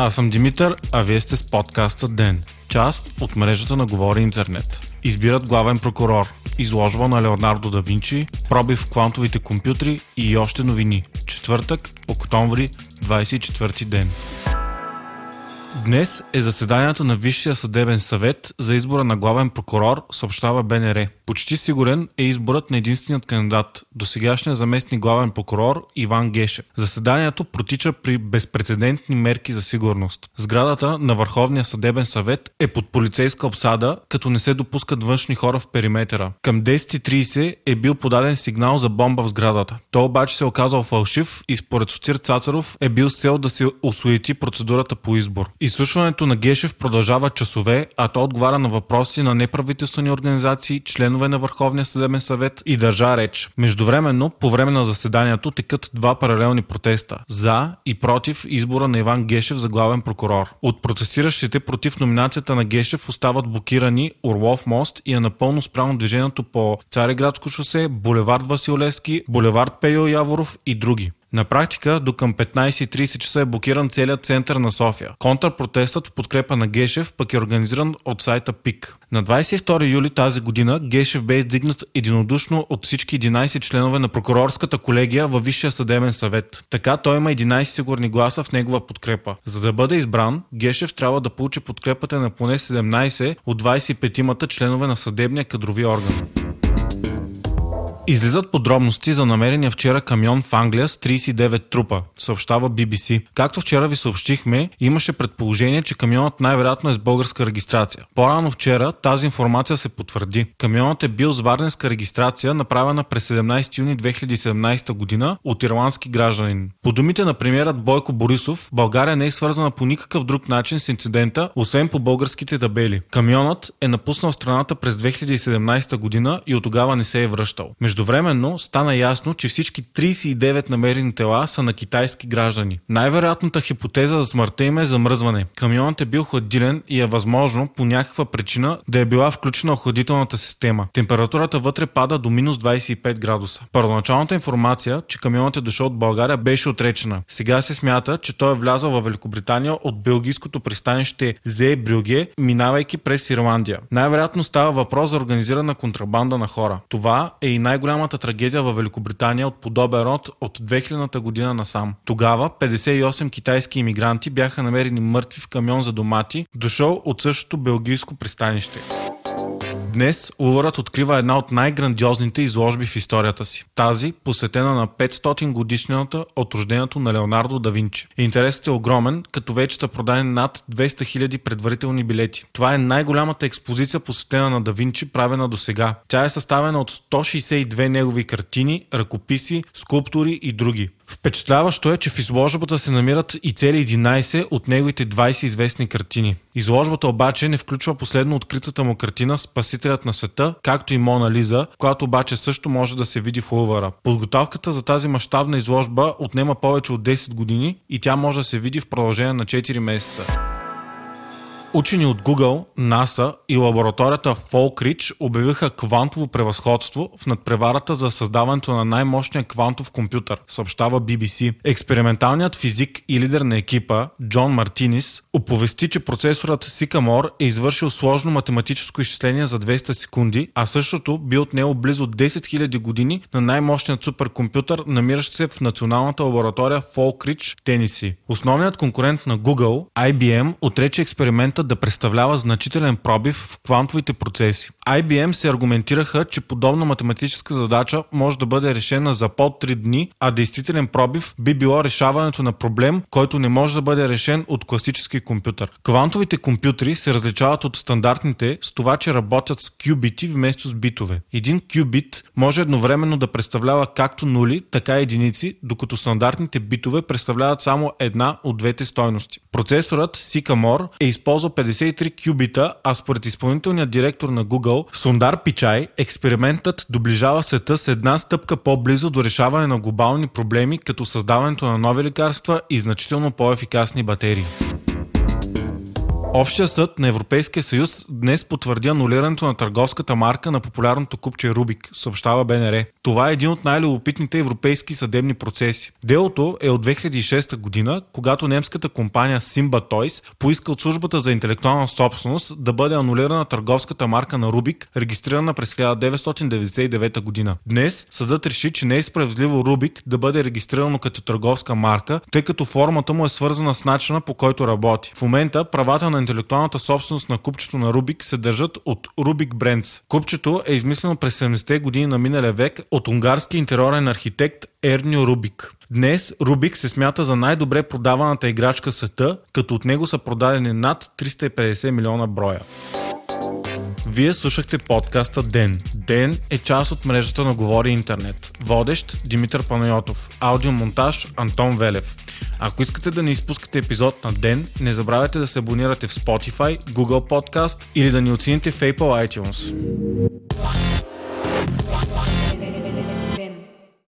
Аз съм Димитър, а вие сте с подкаста ДЕН, част от мрежата на Говори Интернет. Избират главен прокурор, изложба на Леонардо да Винчи, пробив в квантовите компютри и още новини. Четвъртък, октомври, 24 ден. Днес е заседанието на Висшия съдебен съвет за избора на главен прокурор, съобщава БНР. Почти сигурен е изборът на единственият кандидат, до сегашния заместник главен прокурор Иван Гешев. Заседанието протича при безпредседентни мерки за сигурност. Сградата на Върховния съдебен съвет е под полицейска обсада, като не се допускат външни хора в периметъра. Към 10.30 е бил подаден сигнал за бомба в сградата. Той обаче се оказал фалшив и според Сотир Цацаров е бил с цел да се осуети процедурата по избор. Изслушването на Гешев продължава часове, а то отговаря на въпроси на неправителствени организации, членове на Върховния съдебен съвет и държа реч. Междувременно, по време на заседанието текат два паралелни протеста за и против избора на Иван Гешев за главен прокурор. От протестиращите против номинацията на Гешев остават блокирани Орлов мост и е напълно спрямо движението по Цареградско шосе, булевард Василевски, булевард Пейо Яворов и други. На практика до към 15.30 часа е блокиран целият център на София. Контрпротестът в подкрепа на Гешев пък е организиран от сайта ПИК. На 22 юли тази година Гешев бе издигнат единодушно от всички 11 членове на прокурорската колегия във Висшия съдебен съвет. Така той има 11 сигурни гласа в негова подкрепа. За да бъде избран, Гешев трябва да получи подкрепата на поне 17 от 25-мата членове на съдебния кадрови орган. Излизат подробности за намерения вчера камион в Англия с 39 трупа, съобщава BBC. Както вчера ви съобщихме, имаше предположение, че камионът най-вероятно е с българска регистрация. По-рано вчера тази информация се потвърди. Камионът е бил с варненска регистрация, направена през 17 юни 2017 година от ирландски гражданин. По думите на премиерът Бойко Борисов, България не е свързана по никакъв друг начин с инцидента, освен по българските табели. Камионът е напуснал страната през 2017 година и от тогава не се е връщал. Междувременно стана ясно, че всички 39 намерени тела са на китайски граждани. Най-вероятната хипотеза за смъртта им е замръзване. Камионът е бил хладилен и е възможно по някаква причина да е била включена охладителната система. Температурата вътре пада до минус 25 градуса. Първоначалната информация, че камионът е дошъл от България, беше отречена. Сега се смята, че той е влязъл в Великобритания от белгийското пристанище Зе Брюге, минавайки през Ирландия. Най-вероятно става въпрос за организирана контрабанда на хора. Това е и най най-голямата трагедия в Великобритания от подобен род от 2000-та година насам. Тогава 58 китайски иммигранти бяха намерени мъртви в камион за домати, дошъл от същото белгийско пристанище. Днес Лувърът открива една от най-грандиозните изложби в историята си. Тази, посветена на 500 годишнината от рождението на Леонардо да Винчи. Интересът е огромен, като вече са продадени над 200 000 предварителни билети. Това е най-голямата експозиция посветена на да Винчи, правена до сега. Тя е съставена от 162 негови картини, ръкописи, скулптури и други. Впечатляващо е, че в изложбата се намират и цели 11 от неговите 20 известни картини. Изложбата обаче не включва последно откритата му картина Спасителят на света, както и Мона Лиза, която обаче също може да се види в Лувара. Подготовката за тази мащабна изложба отнема повече от 10 години и тя може да се види в продължение на 4 месеца. Учени от Google, NASA и лабораторията Falkridge обявиха квантово превъзходство в надпреварата за създаването на най-мощния квантов компютър, съобщава BBC. Експерименталният физик и лидер на екипа, Джон Мартинис, оповести, че процесорът Sycamore е извършил сложно математическо изчисление за 200 секунди, а същото би отнело близо 10 000 години на най-мощният суперкомпютър, намиращ се в националната лаборатория Falkridge, Тениси. Основният конкурент на Google, IBM, отрече експеримент да представлява значителен пробив в квантовите процеси. IBM се аргументираха, че подобна математическа задача може да бъде решена за под 3 дни, а действителен пробив би било решаването на проблем, който не може да бъде решен от класически компютър. Квантовите компютри се различават от стандартните с това, че работят с кюбити вместо с битове. Един кюбит може едновременно да представлява както нули, така и единици, докато стандартните битове представляват само една от двете стойности. Процесорът Sycamore е използвал 53 кюбита, а според изпълнителния директор на Google, Сундар Пичай, експериментът доближава света с една стъпка по-близо до решаване на глобални проблеми, като създаването на нови лекарства и значително по-ефикасни батерии. Общия съд на Европейския съюз днес потвърди анулирането на търговската марка на популярното купче Рубик, съобщава БНР. Това е един от най-любопитните европейски съдебни процеси. Делото е от 2006 година, когато немската компания Simba Toys поиска от службата за интелектуална собственост да бъде анулирана търговската марка на Рубик, регистрирана през 1999 година. Днес съдът реши, че не е справедливо Рубик да бъде регистрирано като търговска марка, тъй като формата му е свързана с начина по който работи. В момента правата на интелектуалната собственост на купчето на Рубик се държат от Rubik Brands. Купчето е измислено през 70-те години на миналия век от унгарски интериорен архитект Ернио Рубик. Днес Рубик се смята за най-добре продаваната играчка в света, като от него са продадени над 350 милиона броя. Вие слушахте подкаста Ден. Ден е част от мрежата на Говори Интернет. Водещ Димитър Панайотов. Аудиомонтаж Антон Велев. Ако искате да не изпускате епизод на ден, не забравяйте да се абонирате в Spotify, Google Podcast или да ни оцените в Apple iTunes.